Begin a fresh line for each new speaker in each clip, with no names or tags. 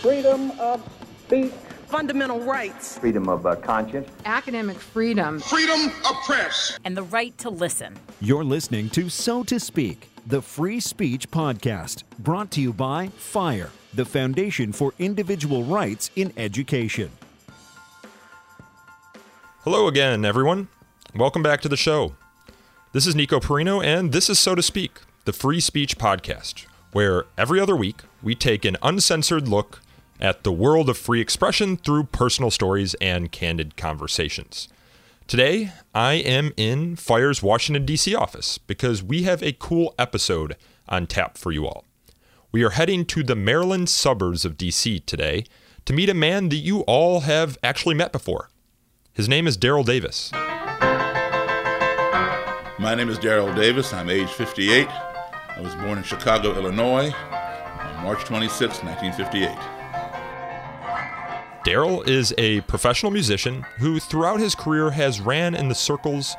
freedom of speech,
fundamental rights,
freedom of uh, conscience,
academic freedom,
freedom of press,
and the right to listen.
You're listening to So to Speak, the free speech podcast, brought to you by FIRE, the Foundation for Individual Rights in Education.
Hello again, everyone. Welcome back to the show. This is Nico Perino, and this is So to Speak, the free speech podcast, where every other week we take an uncensored look at the world of free expression through personal stories and candid conversations. Today, I am in FIRE's Washington, D.C. office because we have a cool episode on tap for you all. We are heading to the Maryland suburbs of D.C. today to meet a man that you all have actually met before. His name is Daryl Davis.
My name is Daryl Davis. I'm age 58. I was born in Chicago, Illinois on March 26, 1958.
Daryl is a professional musician who, throughout his career, has ran in the circles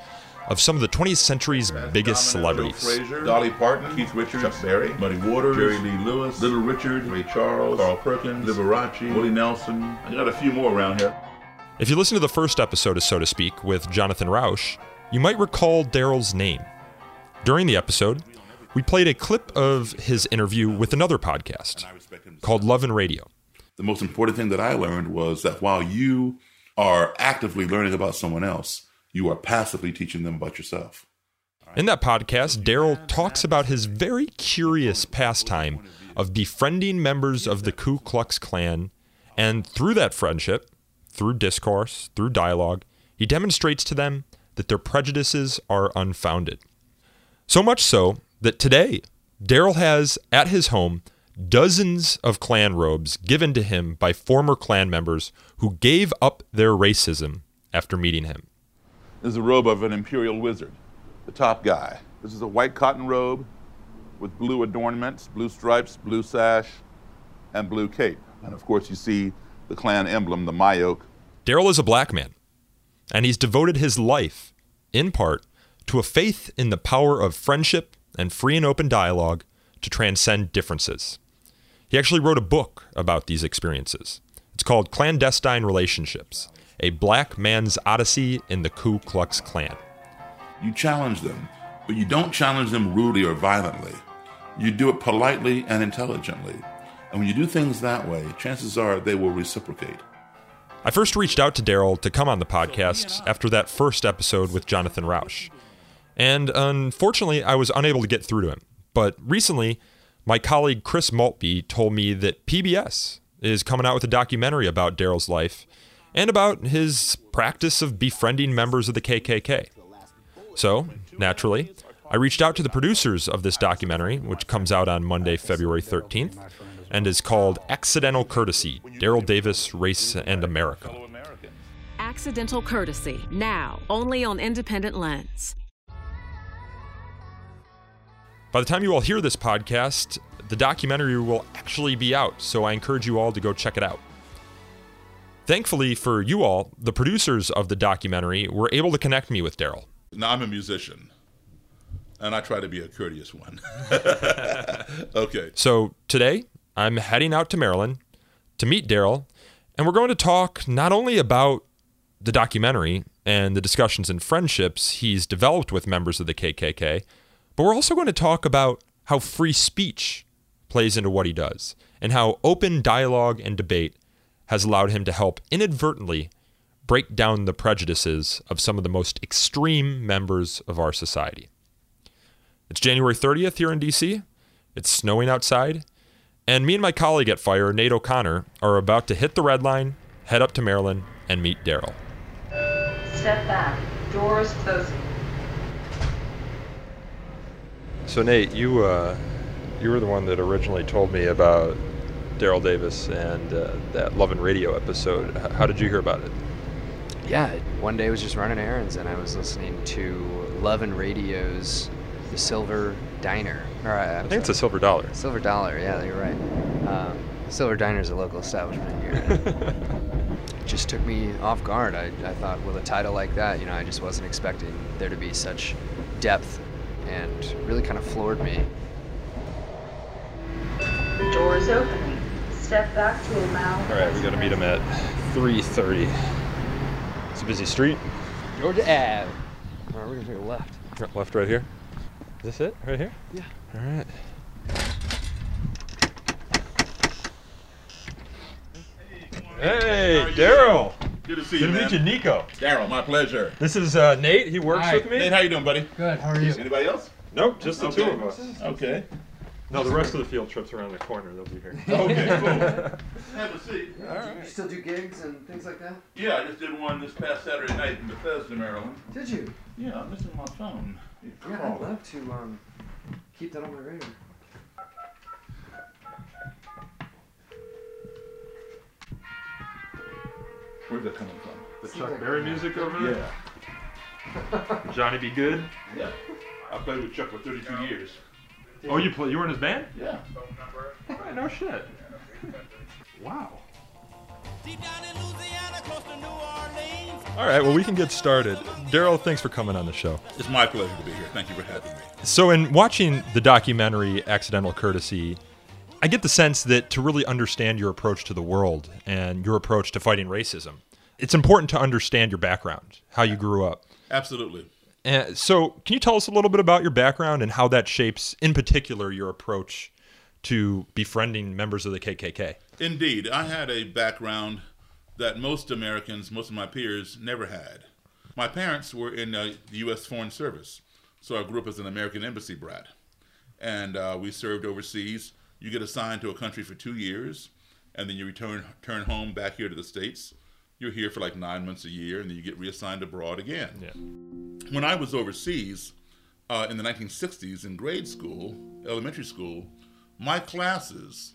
of some of the 20th century's biggest celebrities.
Frazier, Dolly Parton, Keith Richards, Chuck Berry, Muddy Waters, Jerry Lee Lewis, Little Richard, Ray Charles, Carl Perkins, Liberace, Willie Nelson. I got a few more around here.
If you listen to the first episode of So to Speak with Jonathan Rauch, you might recall Daryl's name. During the episode, we played a clip of his interview with another podcast called Love and Radio.
The most important thing that I learned was that while you are actively learning about someone else, you are passively teaching them about yourself.
In that podcast, Daryl talks about his very curious pastime of befriending members of the Ku Klux Klan, and through that friendship, through discourse, through dialogue, he demonstrates to them that their prejudices are unfounded. So much so that today, Daryl has at his home dozens of Klan robes given to him by former Klan members who gave up their racism after meeting him.
This is a robe of an imperial wizard, the top guy. This is a white cotton robe with blue adornments, blue stripes, blue sash, and blue cape. And of course, you see the Klan emblem, the MIOAK.
Daryl is a black man and he's devoted his life, in part, to a faith in the power of friendship and free and open dialogue to transcend differences. He actually wrote a book about these experiences. It's called Klan-destine Relationships A Black Man's Odyssey in the Ku Klux Klan.
You challenge them, but you don't challenge them rudely or violently. You do it politely and intelligently. And when you do things that way, chances are they will reciprocate.
I first reached out to Daryl to come on the podcast after that first episode with Jonathan Rauch. And unfortunately, I was unable to get through to him. But recently, my colleague Chris Maltby told me that PBS is coming out with a documentary about Daryl's life and about his practice of befriending members of the KKK. So, naturally, I reached out to the producers of this documentary, which comes out on Monday, February 13th, and is called Accidental Courtesy Daryl Davis, Race and America.
Accidental Courtesy, now only on Independent Lens.
By the time you all hear this podcast, the documentary will actually be out, so I encourage you all to go check it out. Thankfully for you all, the producers of the documentary were able to connect me with Daryl.
Now, I'm a musician, and I try to be a courteous one. okay.
So today, I'm heading out to Maryland to meet Daryl, and we're going to talk not only about the documentary and the discussions and friendships he's developed with members of the KKK, but we're also going to talk about how free speech plays into what he does and how open dialogue and debate has allowed him to help inadvertently break down the prejudices of some of the most extreme members of our society. It's January 30th here in DC. It's snowing outside, and me and my colleague at Fire, Nate O'Connor, are about to hit the red line, head up to Maryland, and meet Daryl.
Step back. Doors closing.
So Nate, you uh, you were the one that originally told me about Daryl Davis and uh, that Love and Radio episode. H- how did you hear about it?
Yeah, one day I was just running errands and I was listening to Love and Radio's The Silver Diner.
Or, uh, I think it's a Silver Dollar.
Silver Dollar, yeah, you're right. Um, Silver Diner is a local establishment here. just took me off guard. I, I thought, with a title like that, you know, I just wasn't expecting there to be such depth and really kind of floored me.
The door is opening. Step back to allow.
All right, we got to meet him at 3:30. It's a busy street.
Georgia Ave. All right, we're gonna take a left.
Left, right here. Is this it? Right here?
Yeah.
All right. Hey, Daryl.
Good to see you, Good
to
man.
meet you, Nico.
Daryl, my pleasure.
This is uh, Nate. He works
Hi.
with me.
Nate, how you doing, buddy?
Good. How are you?
Anybody else?
Nope, just the two of us.
Okay.
No, the rest of the field trip's around the corner. They'll be here.
Okay, cool. Have a seat.
You still do gigs and things like that?
Yeah, I just did one this past Saturday night in Bethesda, Maryland.
Did you?
Yeah, I'm missing my phone.
Yeah, I'd love to um, keep that on my radar.
Where's that coming from?
The Chuck Berry music over there.
Yeah.
Johnny B. Goode.
Yeah. I played with Chuck for 32 years.
Oh, you play? You were in his band?
Yeah.
Hey, no shit. Wow. All right, well, we can get started. Daryl, thanks for coming on the show.
It's my pleasure to be here. Thank you for having me.
So, in watching the documentary Accidental Courtesy, I get the sense that to really understand your approach to the world and your approach to fighting racism, it's important to understand your background, how you grew up.
Absolutely.
And so, can you tell us a little bit about your background and how that shapes, in particular, your approach to befriending members of the KKK?
Indeed, I had a background that most Americans, most of my peers, never had. My parents were in the U.S. Foreign Service, so I grew up as an American embassy brat. And uh, we served overseas. You get assigned to a country for two years, and then you return, return home back here to the States. You're here for like nine months a year, and then you get reassigned abroad again.
Yeah.
When I was overseas uh, in the 1960s in grade school, elementary school, my classes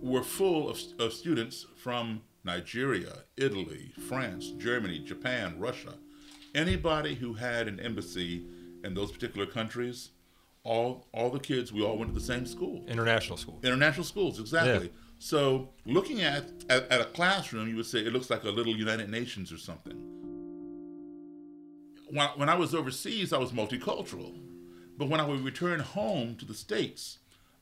were full of, of students from Nigeria, Italy, France, Germany, Japan, Russia. Anybody who had an embassy in those particular countries, all all the kids, we all went to the same school.
International school.
International schools, exactly.
Yeah.
So looking at, at at a classroom, you would say it looks like a little United Nations or something. When, when I was overseas, I was multicultural. But when I would return home to the States,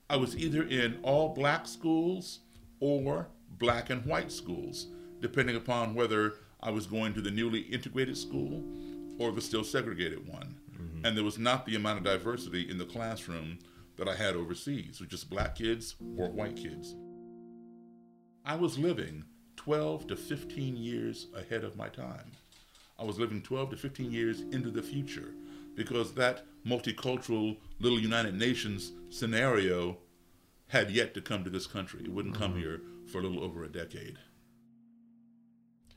I was either in all black schools or black and white schools, depending upon whether I was going to the newly integrated school or the still segregated one. Mm-hmm. And there was not the amount of diversity in the classroom that I had overseas, with just black kids or white kids. I was living 12 to 15 years ahead of my time. I was living 12 to 15 years into the future because that multicultural little United Nations scenario had yet to come to this country. It wouldn't come mm-hmm. here for a little over a decade.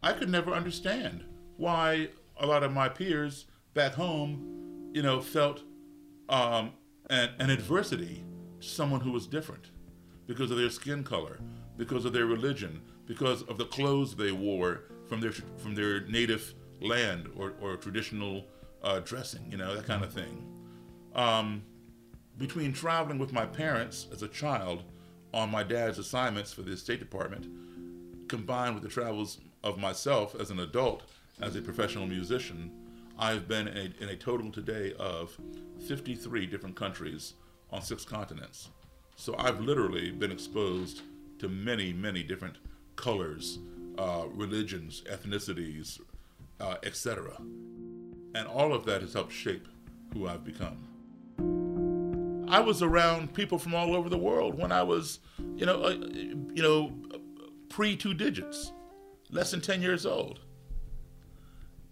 I could never understand why a lot of my peers back home, you know, felt um, an, an adversity to someone who was different because of their skin color, because of their religion, because of the clothes they wore from their from their native land or, or traditional uh, dressing, you know, that kind of thing. Um, between traveling with my parents as a child on my dad's assignments for the State Department, combined with the travels of myself as an adult, as a professional musician, I've been in a, in a total today of 53 different countries on six continents. So I've literally been exposed to many, many different colors, uh, religions, ethnicities, uh, etc. And all of that has helped shape who I've become. I was around people from all over the world when I was, you know, uh, you know, pre two digits, less than 10 years old.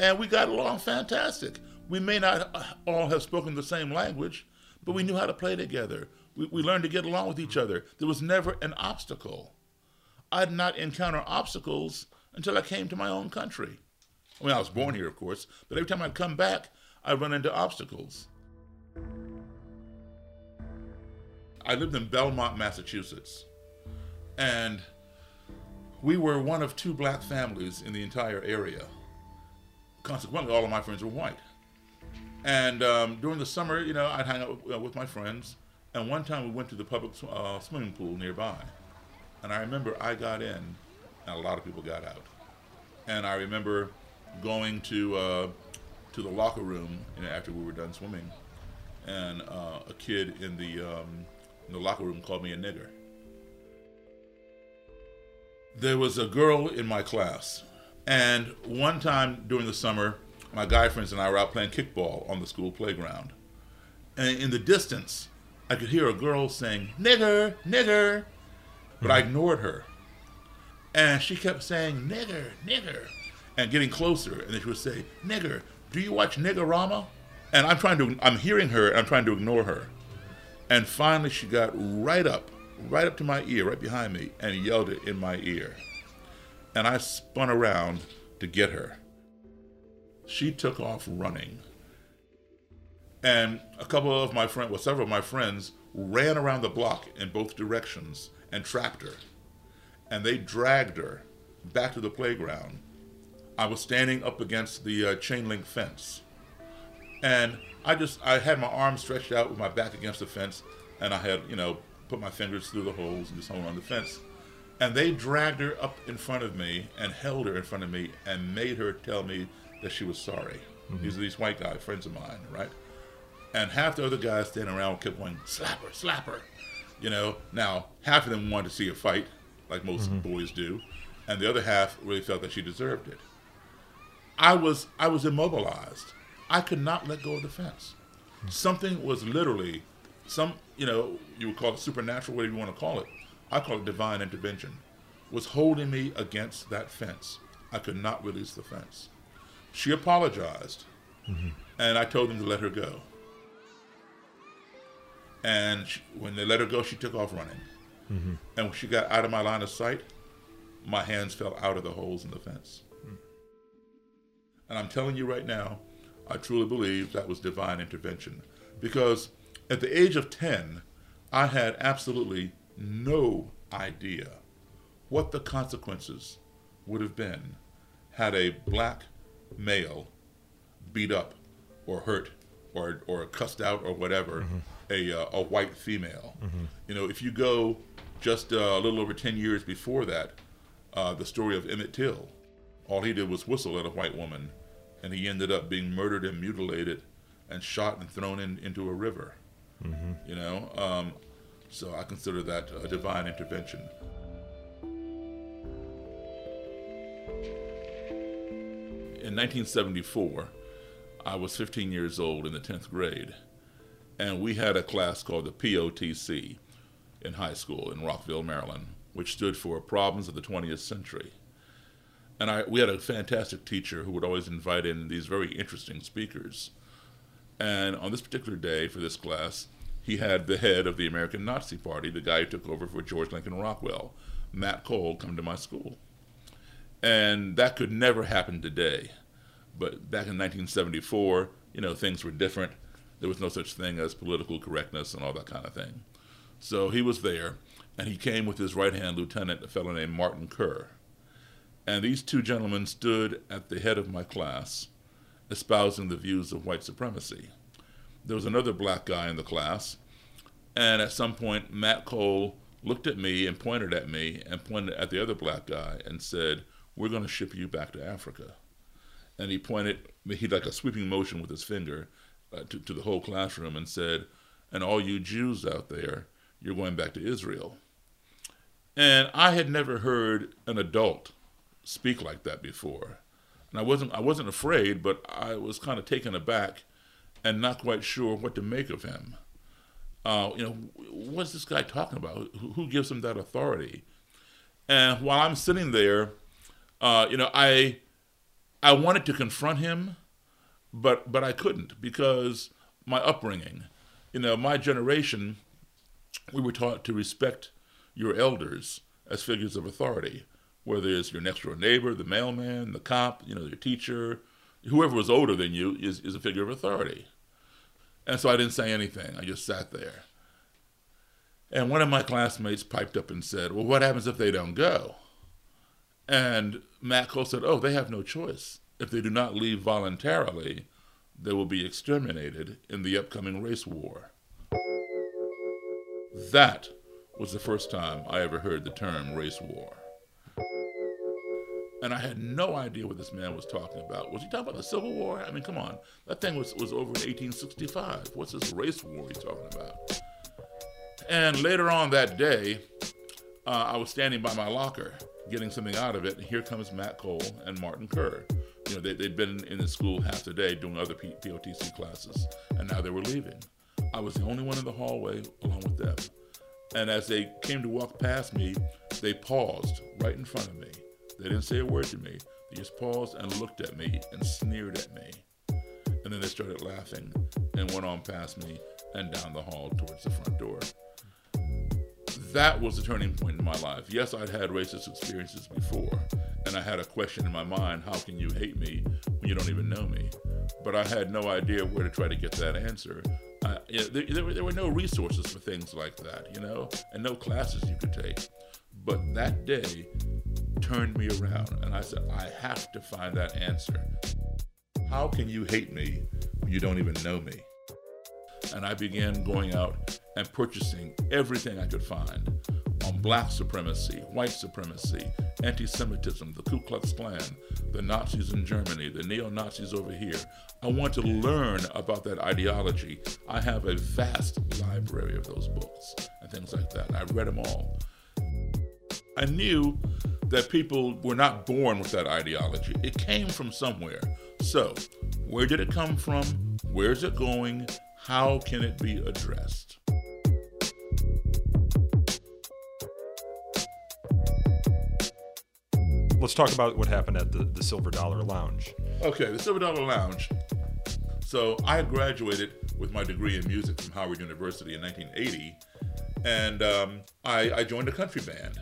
And we got along fantastic. We may not uh, all have spoken the same language, but we knew how to play together. We, we learned to get along with each other. There was never an obstacle. I did not encounter obstacles until I came to my own country. I mean, I was born here, of course, but every time I'd come back, I'd run into obstacles. I lived in Belmont, Massachusetts, and we were one of two black families in the entire area. Consequently, all of my friends were white. And um, during the summer, you know, I'd hang out with, uh, with my friends, and one time we went to the public sw- uh, swimming pool nearby. And I remember I got in, and a lot of people got out. And I remember going to uh, to the locker room you know, after we were done swimming, and uh, a kid in the um, in the locker room called me a nigger. There was a girl in my class, and one time during the summer, my guy friends and I were out playing kickball on the school playground. And in the distance, I could hear a girl saying, nigger, nigger, but I hmm. ignored her. And she kept saying, nigger, nigger, and getting closer. And then she would say, nigger, do you watch Niggerama? And I'm trying to, I'm hearing her, and I'm trying to ignore her. And finally, she got right up, right up to my ear, right behind me, and yelled it in my ear. And I spun around to get her. She took off running. And a couple of my friends, well, several of my friends, ran around the block in both directions and trapped her. And they dragged her back to the playground. I was standing up against the uh, chain link fence. And I just, I had my arms stretched out with my back against the fence, and I had, you know, put my fingers through the holes and just hung on the fence. And they dragged her up in front of me and held her in front of me and made her tell me that she was sorry. Mm-hmm. These are these white guys, friends of mine, right? And half the other guys standing around kept going, slap her, slap her. You know, now half of them wanted to see a fight, like most mm-hmm. boys do, and the other half really felt that she deserved it. I was I was immobilized. I could not let go of the fence. Hmm. Something was literally some you know, you would call it supernatural, whatever you want to call it. I call it divine intervention. Was holding me against that fence. I could not release the fence. She apologized, mm-hmm. and I told them to let her go. And she, when they let her go, she took off running. Mm-hmm. And when she got out of my line of sight, my hands fell out of the holes in the fence. Mm. And I'm telling you right now, I truly believe that was divine intervention. Because at the age of 10, I had absolutely no idea what the consequences would have been had a black male beat up or hurt or, or cussed out or whatever a, uh, a white female. You know, if you go just uh, a little over 10 years before that, uh, the story of Emmett Till, all he did was whistle at a white woman, and he ended up being murdered and mutilated and shot and thrown in, into a river. You know, um, so I consider that a divine intervention. In 1974, I was 15 years old in the 10th grade, and we had a class called the POTC in high school in Rockville, Maryland, which stood for Problems of the 20th Century. And I, we had a fantastic teacher who would always invite in these very interesting speakers. And on this particular day for this class, he had the head of the American Nazi Party, the guy who took over for George Lincoln Rockwell, Matt Koehl, come to my school. And that could never happen today. But back in 1974, you know, things were different. There was no such thing as political correctness and all that kind of thing. So he was there, and he came with his right hand lieutenant, a fellow named Martin Kerr. And these two gentlemen stood at the head of my class, espousing the views of white supremacy. There was another black guy in the class, and at some point, Matt Koehl looked at me and pointed at me and pointed at the other black guy and said, We're going to ship you back to Africa. And he pointed, he like a sweeping motion with his finger uh, to, to the whole classroom and said, And all you Jews out there, you're going back to Israel. And I had never heard an adult speak like that before. And I wasn't I wasn't afraid, but I was kind of taken aback and not quite sure what to make of him. Uh, you know, what's this guy talking about? Who, gives him that authority? And while I'm sitting there, uh, you know, I I wanted to confront him, but but I couldn't because my upbringing, you know, my generation, we were taught to respect your elders as figures of authority, whether it's your next door neighbor, the mailman, the cop, you know, your teacher, whoever was older than you is, is a figure of authority. And so I didn't say anything. I just sat there. And one of my classmates piped up and said, Well, what happens if they don't go? And Matt Koehl said, Oh, they have no choice. If they do not leave voluntarily, they will be exterminated in the upcoming race war. That was the first time I ever heard the term race war. And I had no idea what this man was talking about. Was he talking about the Civil War? I mean, come on. That thing was, was over in 1865. What's this race war he's talking about? And later on that day, uh, I was standing by my locker, getting something out of it. And here comes Matt Koehl and Martin Kerr. You know, they, they'd been in the school half the day doing other P- POTC classes, and now they were leaving. I was the only one in the hallway along with them. And as they came to walk past me, they paused right in front of me. They didn't say a word to me. They just paused and looked at me and sneered at me. And then they started laughing and went on past me and down the hall towards the front door. That was the turning point in my life. Yes, I'd had racist experiences before, and I had a question in my mind how can you hate me when you don't even know me? But I had no idea where to try to get that answer. Uh, yeah, there, there, were, there were no resources for things like that, you know, and no classes you could take. But that day turned me around, and I said, I have to find that answer. How can you hate me when you don't even know me? And I began going out and purchasing everything I could find on black supremacy, white supremacy, anti Semitism, the Ku Klux Klan, the Nazis in Germany, the neo Nazis over here. I want to learn about that ideology. I have a vast library of those books and things like that. I read them all. I knew that people were not born with that ideology, it came from somewhere. So, where did it come from? Where's it going? How can it be addressed?
Let's talk about what happened at the, the Silver Dollar Lounge.
Okay, the Silver Dollar Lounge. So I graduated with my degree in music from Howard University in 1980, and um, I, I joined a country band.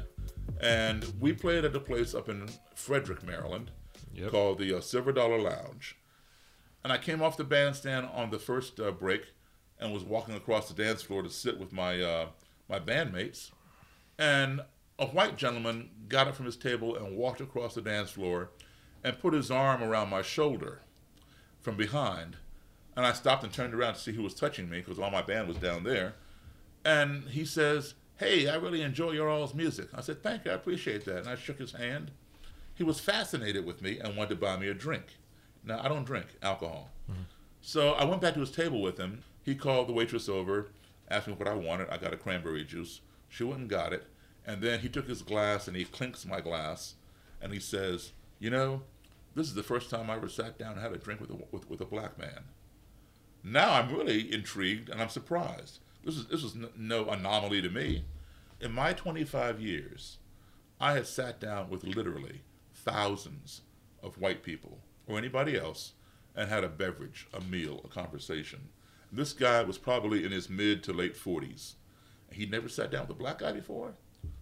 And we played at a place up in Frederick, Maryland,
Yep.
called the uh, Silver Dollar Lounge. And I came off the bandstand on the first uh, break and was walking across the dance floor to sit with my uh, my bandmates. And a white gentleman got up from his table and walked across the dance floor and put his arm around my shoulder from behind. And I stopped and turned around to see who was touching me because all my band was down there. And he says, Hey, I really enjoy your all's music. I said, Thank you, I appreciate that. And I shook his hand. He was fascinated with me and wanted to buy me a drink. Now, I don't drink alcohol. Mm-hmm. So I went back to his table with him. He called the waitress over, asked me what I wanted. I got a cranberry juice. She went and got it. And then he took his glass and he clinks my glass and he says, You know, this is the first time I ever sat down and had a drink with a, with, with a black man. Now I'm really intrigued and I'm surprised. This is this was no anomaly to me. In my 25 years, I had sat down with literally thousands of white people or anybody else and had a beverage, a meal, a conversation. This guy was probably in his mid to late 40s. He'd never sat down with a black guy before.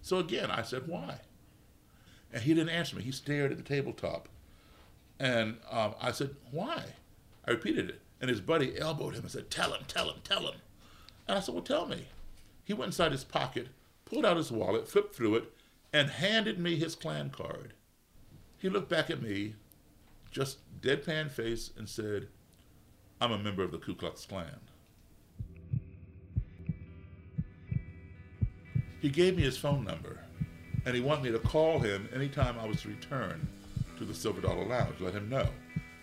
So again, I said, why? And he didn't answer me. He stared at the tabletop. And um, I said, why? I repeated it. And his buddy elbowed him and said, tell him, tell him, tell him. And I said, well, tell me. He went inside his pocket, pulled out his wallet, flipped through it, and handed me his Klan card. He looked back at me, just deadpan face, and said, I'm a member of the Ku Klux Klan. He gave me his phone number, and he wanted me to call him anytime I was to return to the Silver Dollar Lounge, let him know,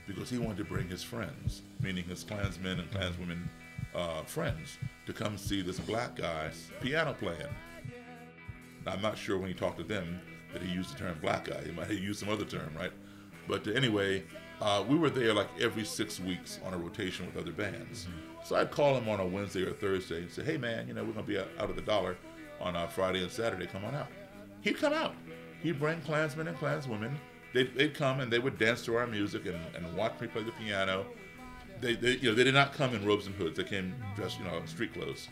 because he wanted to bring his friends, meaning his Klansmen and Klanswomen uh, friends, to come see this black guy piano playing. Now, I'm not sure when he talked to them that he used the term black guy. He might have used some other term, right? But anyway, uh, we were there like every six weeks on a rotation with other bands. So I'd call him on a Wednesday or Thursday and say, hey man, you know, we're going to be out, out of the dollar on uh, Friday and Saturday. Come on out. He'd come out. He'd bring Klansmen and Klanswomen. They'd, they'd come and they would dance to our music and, and watch me play the piano. They, they, you know, they did not come in robes and hoods. They came dressed, you know, street clothes.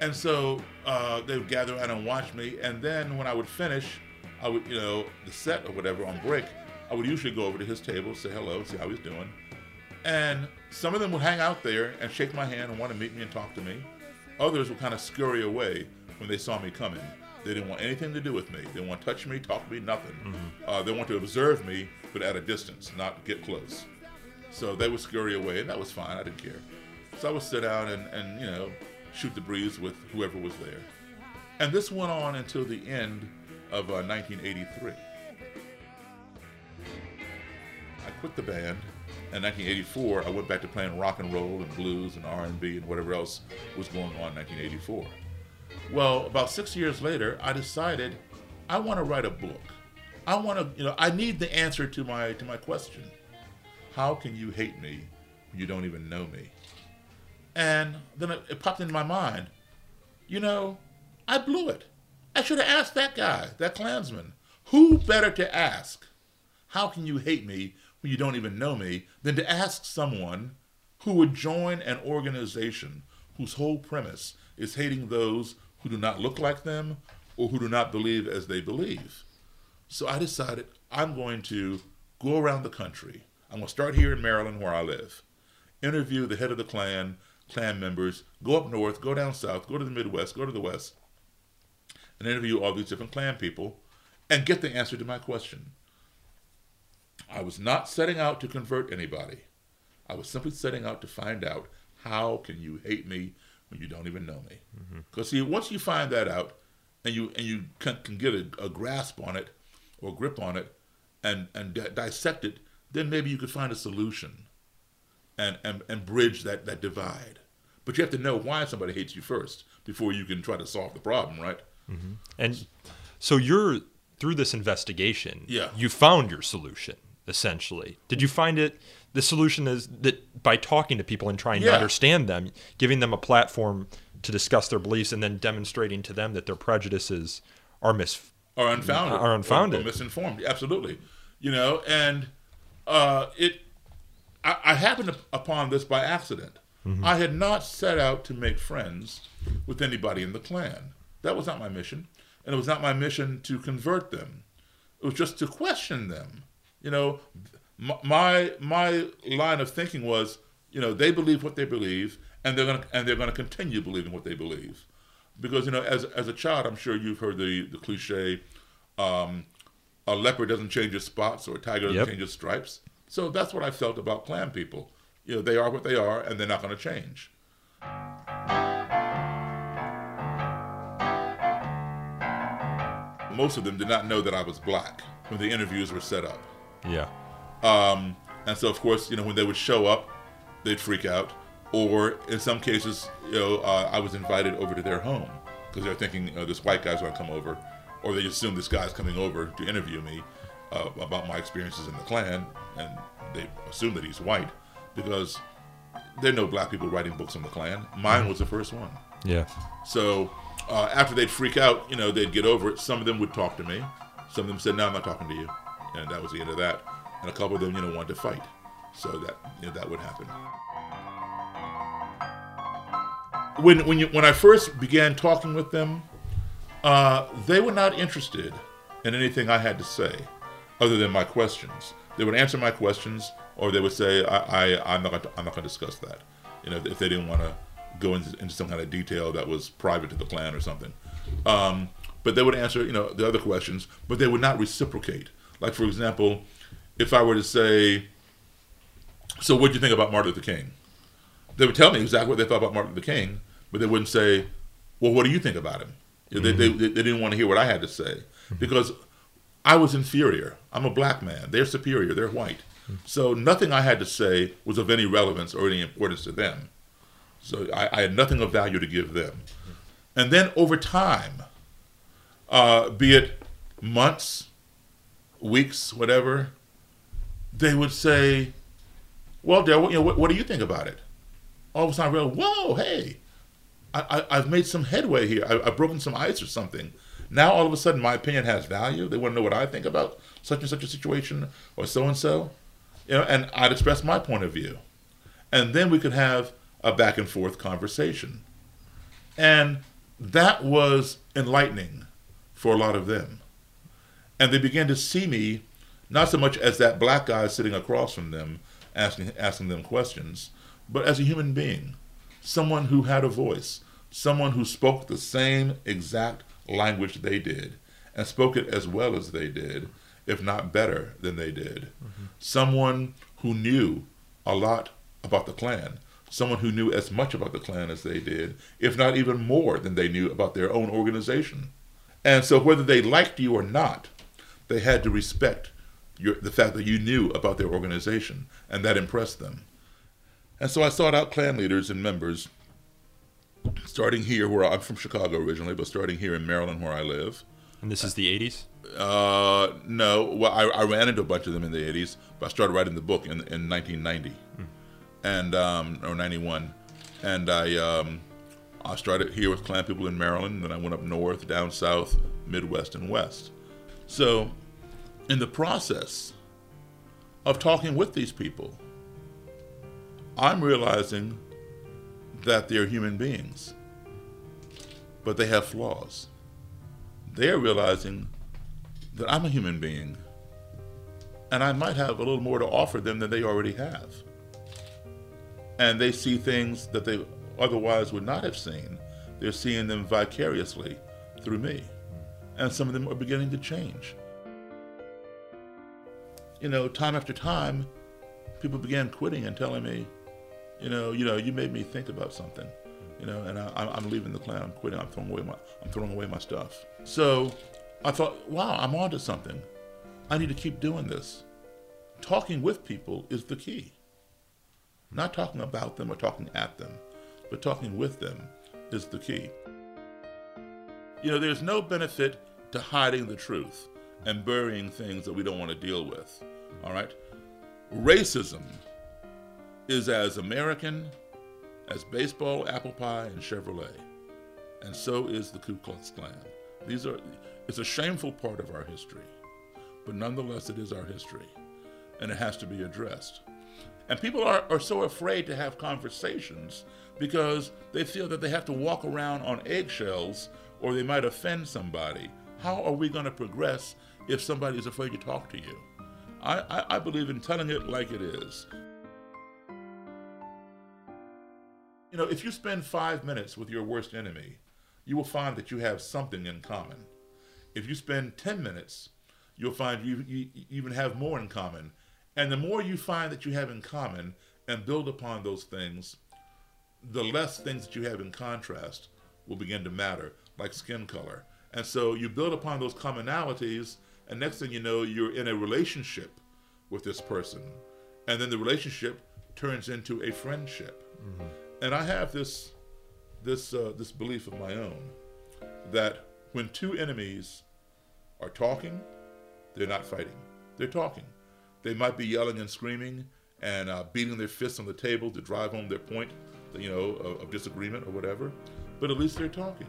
And so uh, they would gather around and watch me. And then when I would finish, I would, you know, the set or whatever on break, I would usually go over to his table, say hello, see how he's doing. And some of them would hang out there and shake my hand and want to meet me and talk to me. Others would kind of scurry away when they saw me coming. They didn't want anything to do with me. They didn't want to touch me, talk to me, nothing. Uh, they want to observe me, but at a distance, not get close. So they would scurry away, and that was fine. I didn't care. So I would sit down and, and you know, shoot the breeze with whoever was there. And this went on until the end of uh, 1983. I quit the band. In 1984, I went back to playing rock and roll and blues and R&B and whatever else was going on in 1984. Well, about six years later, I decided I want to write a book. I want to, you know, I need the answer to my to my question. How can you hate me when you don't even know me? And then it, it popped into my mind, you know, I blew it. I should have asked that guy, that Klansman. Who better to ask, how can you hate me when you don't even know me, than to ask someone who would join an organization whose whole premise is hating those who do not look like them or who do not believe as they believe. So I decided I'm going to go around the country. I'm going to start here in Maryland where I live, interview the head of the Klan, Klan members, go up north, go down south, go to the Midwest, go to the West, and interview all these different Klan people and get the answer to my question. I was not setting out to convert anybody. I was simply setting out to find out how can you hate me when you don't even know me. Mm-hmm. Because see, once you find that out, and you and you can, can get a, a grasp on it or grip on it, and and di- dissect it, then maybe you could find a solution, and and and bridge that that divide. But you have to know why somebody hates you first before you can try to solve the problem, right? Mm-hmm.
And so you're through this investigation.
Yeah.
You found your solution essentially. Did you find it? The solution is that by talking to people and trying to understand them, giving them a platform to discuss their beliefs, and then demonstrating to them that their prejudices are mis.
are unfounded
Are unfounded.
or, or misinformed absolutely you know and uh, it I, I happened upon this by accident. I had not set out to make friends with anybody in the klan. That was not my mission and it was not my mission to convert them. It was just to question them. You know my my line of thinking was you know they believe what they believe and they're going to and they're to continue believing what they believe. Because you know as as a child i'm sure you've heard the the cliche um, a leopard doesn't change its spots or a tiger doesn't
Yep.
change its stripes so that's what i felt about klan people you know they are what they are and they're not going to change most of them did not know that i was black when the interviews were set up
Yeah.
um, and so, of course, you know, when they would show up, they'd freak out. Or in some cases, you know, uh, I was invited over to their home because they're thinking you know, this white guy's going to come over, or they assume this guy's coming over to interview me uh, about my experiences in the Klan, and they assume that he's white because there are no black people writing books on the Klan. Mine was the first one.
Yeah.
So uh, after they'd freak out, you know, they'd get over it. Some of them would talk to me. Some of them said, "No, I'm not talking to you," and that was the end of that. And a couple of them, you know, wanted to fight. So that you know, that would happen. When when you when I first began talking with them, uh, they were not interested in anything I had to say, other than my questions. They would answer my questions, or they would say, "I, I I'm not gonna, I'm not going to discuss that." You know, if they didn't want to go into, into some kind of detail that was private to the Klan or something. Um, but they would answer, you know, the other questions, but they would not reciprocate. Like, for example, if I were to say, "So, what do you think about Martin Luther King?" They would tell me exactly what they thought about Martin Luther King, but they wouldn't say, "Well, what do you think about him?" Know, they, mm-hmm. they, they didn't want to hear what I had to say because I was inferior. I'm a black man. They're superior. They're white. Mm-hmm. So nothing I had to say was of any relevance or any importance to them. So I, I had nothing of value to give them. Mm-hmm. And then over time, uh, be it months, weeks, whatever, they would say, "Well, Dale, what, you know, what, what do you think about it?" All of a sudden, I realized, "Whoa, hey, I, I've made some headway here. I, I've broken some ice or something." Now, all of a sudden, my opinion has value. They want to know what I think about such and such a situation or so and so, you know, and I'd express my point of view, and then we could have a back and forth conversation, and that was enlightening for a lot of them and they began to see me not so much as that black guy sitting across from them asking asking them questions, but as a human being, someone who had a voice, someone who spoke the same exact language they did and spoke it as well as they did, if not better than they did. Mm-hmm. Someone who knew a lot about the Klan, someone who knew as much about the Klan as they did, if not even more than they knew about their own organization. And so, whether they liked you or not, they had to respect your, the fact that you knew about their organization, and that impressed them. And so I sought out Klan leaders and members, starting here, where I'm from Chicago originally, but starting here in Maryland, where I live,
And this is the 80s?
Uh, no. Well, I, I ran into a bunch of them in the 80s, but I started writing the book in, in 1990 and um, or 91. And I, um, I started here with Klan people in Maryland, then I went up north, down south, Midwest, and West. So, in the process of talking with these people, I'm realizing that they're human beings, but they have flaws. They're realizing that I'm a human being and I might have a little more to offer them than they already have. And they see things that they otherwise would not have seen. They're seeing them vicariously through me. And some of them are beginning to change. You know, time after time, people began quitting and telling me, you know, you know, you made me think about something, you know, and I, I'm leaving the Klan. I'm quitting. I'm throwing away my, I'm throwing away my stuff. So, I thought, wow, I'm onto something. I need to keep doing this. Talking with people is the key. Not talking about them or talking at them, but talking with them is the key. You know, there's no benefit to hiding the truth and burying things that we don't want to deal with. All right? Racism is as American as baseball, apple pie, and Chevrolet. And so is the Ku Klux Klan. These are it's a shameful part of our history, but nonetheless it is our history. And it has to be addressed. And people are, are so afraid to have conversations because they feel that they have to walk around on eggshells or they might offend somebody. How are we going to progress if somebody is afraid to talk to you? I, I, I believe in telling it like it is. You know, if you spend five minutes with your worst enemy, you will find that you have something in common. If you spend 10 minutes, you'll find you, you, you even have more in common. And the more you find that you have in common and build upon those things, the less things that you have in contrast will begin to matter, like skin color. And so you build upon those commonalities, and next thing you know, you're in a relationship with this person. And then the relationship turns into a friendship. Mm-hmm. And I have this this uh, this belief of my own that when two enemies are talking, they're not fighting. They're talking. They might be yelling and screaming and uh, beating their fists on the table to drive home their point, you know, of, of disagreement or whatever. But at least they're talking.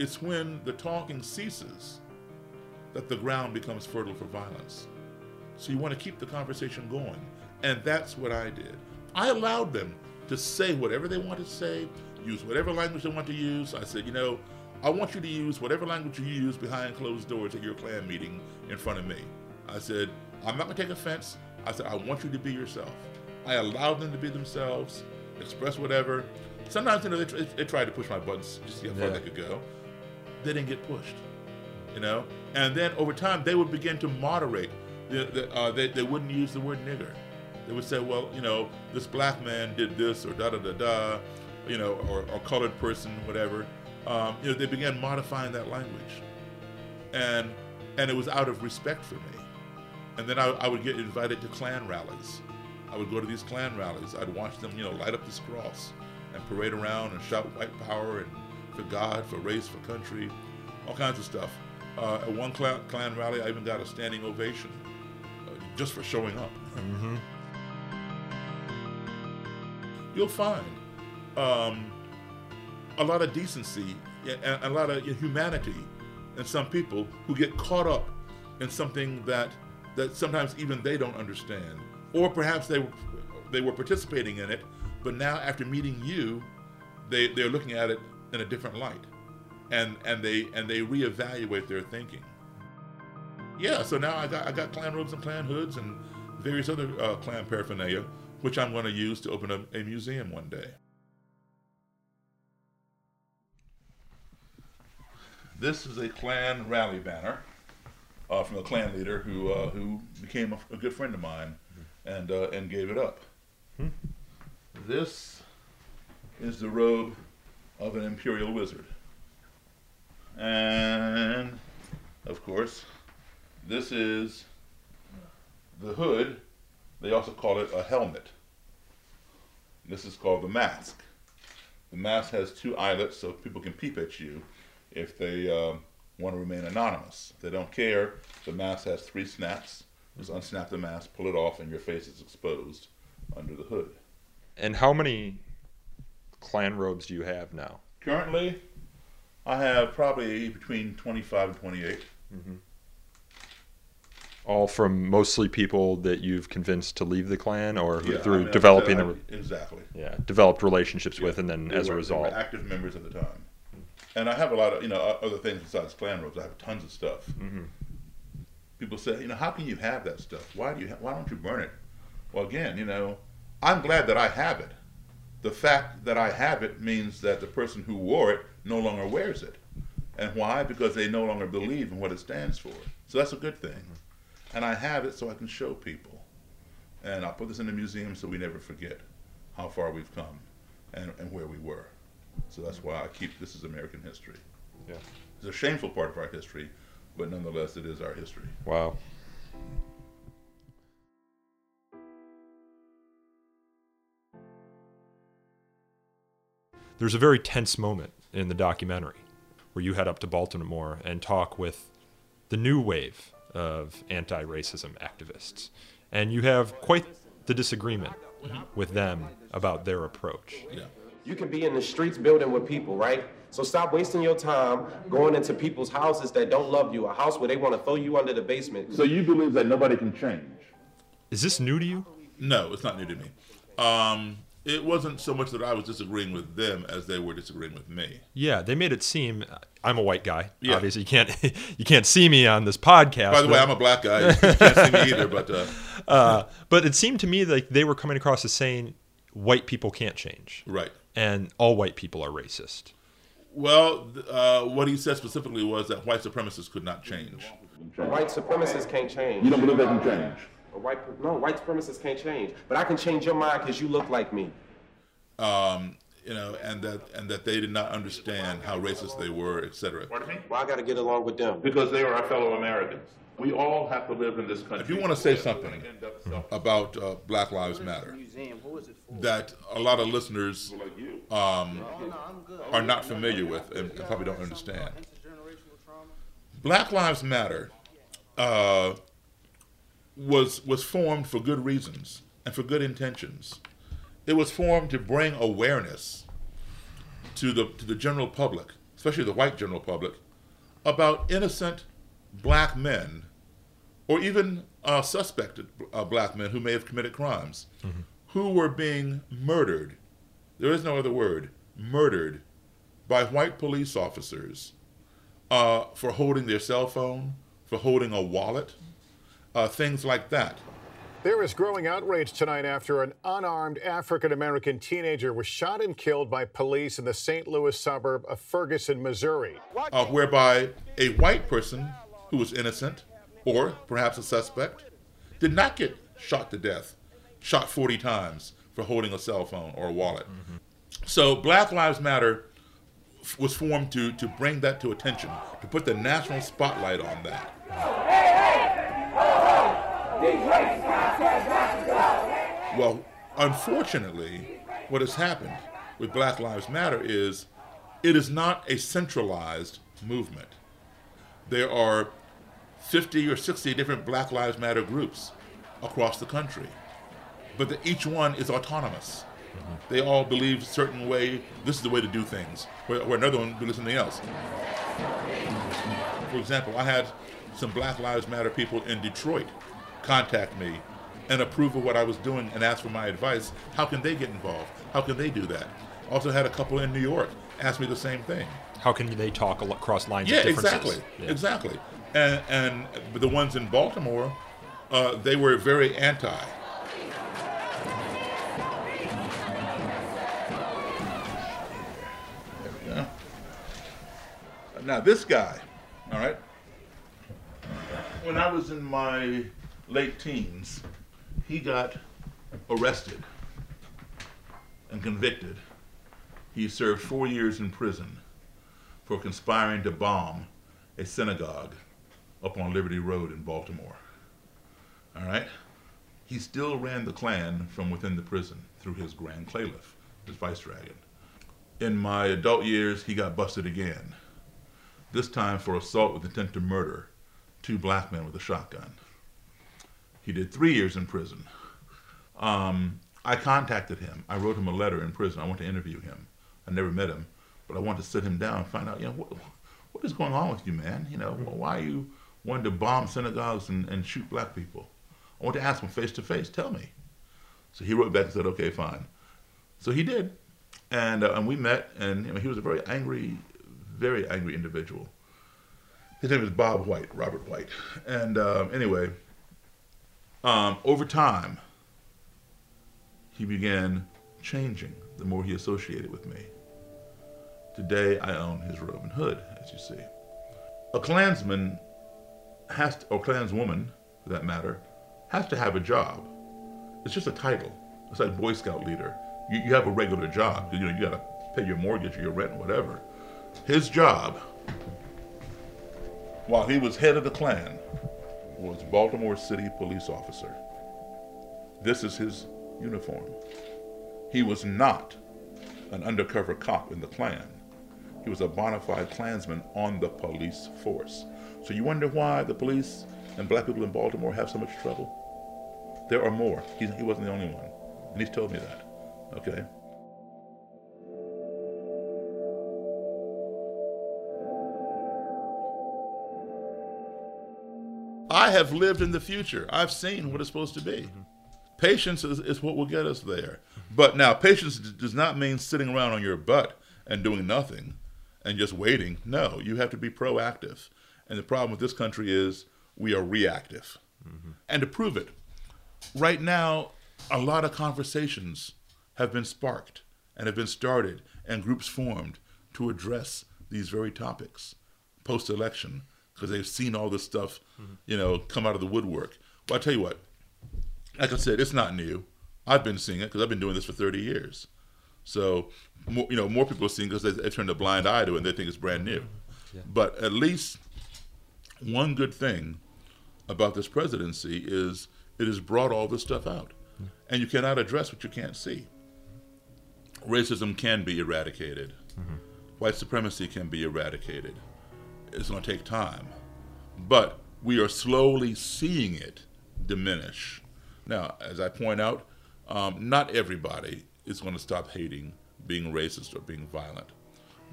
It's when the talking ceases that the ground becomes fertile for violence. So you want to keep the conversation going. And that's what I did. I allowed them to say whatever they want to say, use whatever language they want to use. I said, you know, I want you to use whatever language you use behind closed doors at your Klan meeting in front of me. I said, I'm not going to take offense. I said, I want you to be yourself. I allowed them to be themselves, express whatever. Sometimes, you know, they, they tried to push my buttons just to see how far yeah. they could go. They didn't get pushed, you know? And then over time, they would begin to moderate. The, the, uh, they, they wouldn't use the word nigger. They would say, well, you know, this black man did this or da da da da, you know, or, or colored person, whatever um, you know, they began modifying that language, and and it was out of respect for me. And then I, I would get invited to Klan rallies. I would go to these Klan rallies. I'd watch them, you know, light up this cross and parade around and shout white power and for God, for race, for country, all kinds of stuff. Uh, at one Klan, rally, I even got a standing ovation uh, just for showing up. Mm-hmm. You'll find um, a lot of decency and a lot of humanity in some people who get caught up in something that that sometimes even they don't understand, or perhaps they they were participating in it, but now after meeting you, they they're looking at it in a different light, and and they and they reevaluate their thinking. Yeah, so now I got I got Klan robes and Klan hoods and various other uh, Klan paraphernalia, which I'm going to use to open a, a museum one day. This is a Klan rally banner uh, from a Klan leader who uh, who became a, a, good friend of mine and uh, and gave it up. Hmm. This is the robe of an imperial wizard, and of course, this is the hood. They also call it a helmet. This is called the mask. The mask has two eyelets so people can peep at you if they uh, want to remain anonymous. They don't care. The mask has three snaps. Just unsnap the mask, pull it off, and your face is exposed under the hood.
And how many Klan robes do you have now?
Currently, I have probably between 25 and 28.
All from mostly people that you've convinced to leave the Klan or
Yeah,
through
I mean,
developing
I-
the uh,
exactly.
yeah developed relationships with, and then as a
were- were
result,
active members at the time. Hmm. And I have a lot of you know other things besides Klan robes. I have tons of stuff.
Mm-hmm.
People say, you know, how can you have that stuff? Why do you? Ha- why don't you burn it? Well, again, you know, I'm glad that I have it. The fact that I have it means that the person who wore it no longer wears it. And why? Because they no longer believe in what it stands for. So that's a good thing. Mm-hmm. And I have it so I can show people. And I'll put this in the museum so we never forget how far we've come and, and where we were. So that's why I keep this is American history.
Yeah.
It's a shameful part of our history, but nonetheless, it is our history.
wow. There's a very tense moment in the documentary where you head up to Baltimore and talk with the new wave of anti racism activists. And you have quite the disagreement with them about their approach.
Yeah.
You can be in the streets building with people, right? So stop wasting your time going into people's houses that don't love you, a house where they want to throw you under the basement.
So you believe that nobody can change?
Is this new to you?
No, it's not new to me. Um, it wasn't so much that I was disagreeing with them as they were disagreeing with me.
Yeah, they made it seem I'm a white guy.
Yeah.
Obviously, you can't you can't see me on this podcast.
By the way, I'm a black guy. You can't see me either, but uh,
uh, but it seemed to me like they were coming across as saying white people can't change,
right.
and all white people are racist.
Well, uh, what he said specifically was that white supremacists could not change.
White supremacists can't change.
You don't believe they can change?
White, no, white supremacists can't change. But I can change your mind because you look like me.
Um, you know, and that and that they did not understand how racist they were, etc.
Well, I got to get along with them.
Because they are our fellow Americans. We all have to live in this country. If you want to say something about uh, Black Lives Matter that a lot of listeners um, are not familiar with and probably don't understand, Black Lives Matter uh, was was formed for good reasons and for good intentions. It was formed to bring awareness to the to the general public, especially the white general public, about innocent black men, or even uh, suspected uh, black men who may have committed crimes, who were being murdered. There is no other word. Murdered by white police officers uh, for holding their cell phone, for holding a wallet, uh, things like that.
There is growing outrage tonight after an unarmed African American teenager was shot and killed by police in the St. Louis suburb of Ferguson, Missouri.
uh, whereby a white person who was innocent or perhaps a suspect did not get shot to death, shot 40 times for holding a cell phone or a wallet. So Black Lives Matter f- was formed to, to bring that to attention, to put the national spotlight on that. Well, unfortunately, what has happened with Black Lives Matter is it is not a centralized movement. There are 50 or 60 different Black Lives Matter groups across the country, but the, each one is autonomous. Mm-hmm. They all believe a certain way, this is the way to do things, where, where another one believes something else. For example, I had some Black Lives Matter people in Detroit contact me and approve of what I was doing and ask for my advice. How can they get involved? How can they do that? Also had a couple in New York ask me the same thing.
How can they talk across lines
Yeah,
of differences?
exactly,
Yeah.
exactly. And and the ones in Baltimore, uh, they were very anti. There we go. Now this guy, all right. When I was in my late teens, he got arrested and convicted. He served four years in prison for conspiring to bomb a synagogue up on Liberty Road in Baltimore. All right? He still ran the Klan from within the prison through his Grand Klaliff, his vice dragon. In my adult years, he got busted again this time for assault with intent to murder two black men with a shotgun. He did three years in prison. Um, I contacted him. I wrote him a letter in prison. I want to interview him. I never met him, but I wanted to sit him down and find out, you know, what, what is going on with you, man? You know, why are you wanting to bomb synagogues and, and shoot black people? I want to ask him face to face. Tell me. So he wrote back and said, okay, fine. So he did. And, uh, and we met, and you know, he was a very angry, very angry individual. His name is Bob White, Robert White. And uh, anyway, um, over time, he began changing the more he associated with me. Today, I own his robe and hood, as you see. A Klansman has to, or Klanswoman, for that matter, has to have a job. It's just a title. It's like Boy Scout leader. You, you have a regular job. You know, you got to pay your mortgage or your rent, whatever. His job, while he was head of the Klan, was Baltimore City police officer. This is his uniform. He was not an undercover cop in the Klan. He was a bona fide Klansman on the police force. So you wonder why the police and black people in Baltimore have so much trouble? There are more. He wasn't the only one. And he's told me that. Okay? I have lived in the future. I've seen what it's supposed to be. Mm-hmm. Patience is, is what will get us there. But now, patience does not mean sitting around on your butt and doing nothing and just waiting. No, you have to be proactive. And the problem with this country is we are reactive. Mm-hmm. And to prove it, right now, a lot of conversations have been sparked and have been started and groups formed to address these very topics post election because they've seen all this stuff, mm-hmm. you know, come out of the woodwork. Well, I tell you what, like I said, it's not new. I've been seeing it because I've been doing this for 30 years. So, more, you know, more people are seeing because they, they turned a blind eye to it and they think it's brand new. Yeah. But at least one good thing about this presidency is it has brought all this stuff out. Yeah. And you cannot address what you can't see. Racism can be eradicated. Mm-hmm. White supremacy can be eradicated. It's going to take time. But we are slowly seeing it diminish. Now, as I point out, um, not everybody is going to stop hating, being racist, or being violent.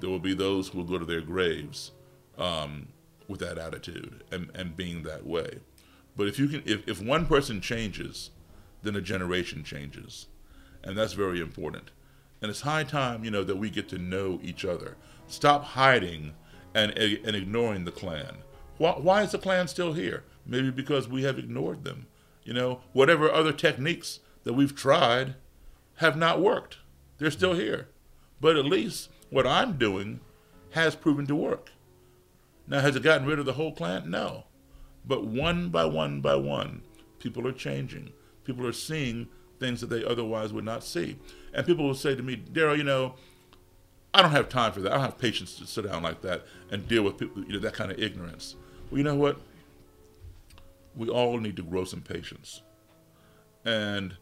There will be those who will go to their graves um, with that attitude and, and being that way. But if you can, if, if one person changes, then a generation changes, and that's very important. And it's high time, you know, that we get to know each other. Stop hiding and, and ignoring the Klan. Why, why is the Klan still here? Maybe because we have ignored them. You know, whatever other techniques that we've tried have not worked. They're still here. But at least what I'm doing has proven to work. Now, has it gotten rid of the whole Klan? No. But one by one by one, people are changing. People are seeing things that they otherwise would not see. And people will say to me, Daryl, you know, I don't have time for that. I don't have patience to sit down like that and deal with people, you know, that kind of ignorance. Well, you know what? We all need to grow some patience. And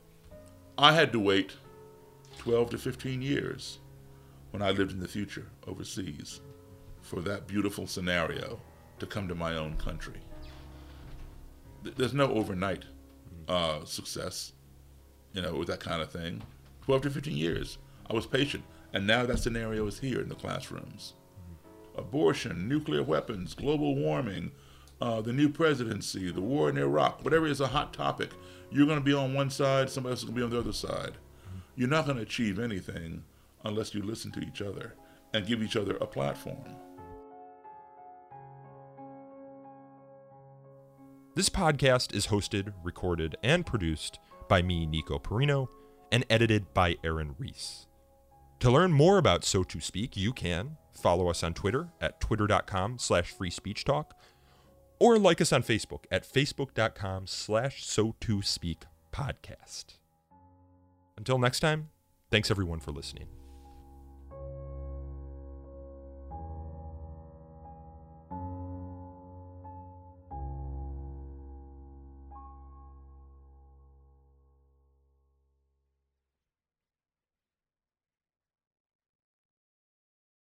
I had to wait 12 to 15 years when I lived in the future overseas for that beautiful scenario to come to my own country. There's no overnight uh, success, you know, with that kind of thing. 12 to 15 years. I was patient. And now that scenario is here in the classrooms. Abortion, nuclear weapons, global warming, uh, the new presidency, the war in Iraq, whatever is a hot topic, you're going to be on one side, somebody else is going to be on the other side. You're not going to achieve anything unless you listen to each other and give each other a platform.
This podcast is hosted, recorded, and produced by me, Nico Perino, and edited by Aaron Reese. To learn more about So To Speak, you can follow us on Twitter at twitter.com slash free speech talk or like us on Facebook at facebook.com slash so to speak podcast. Until next time, thanks everyone for listening.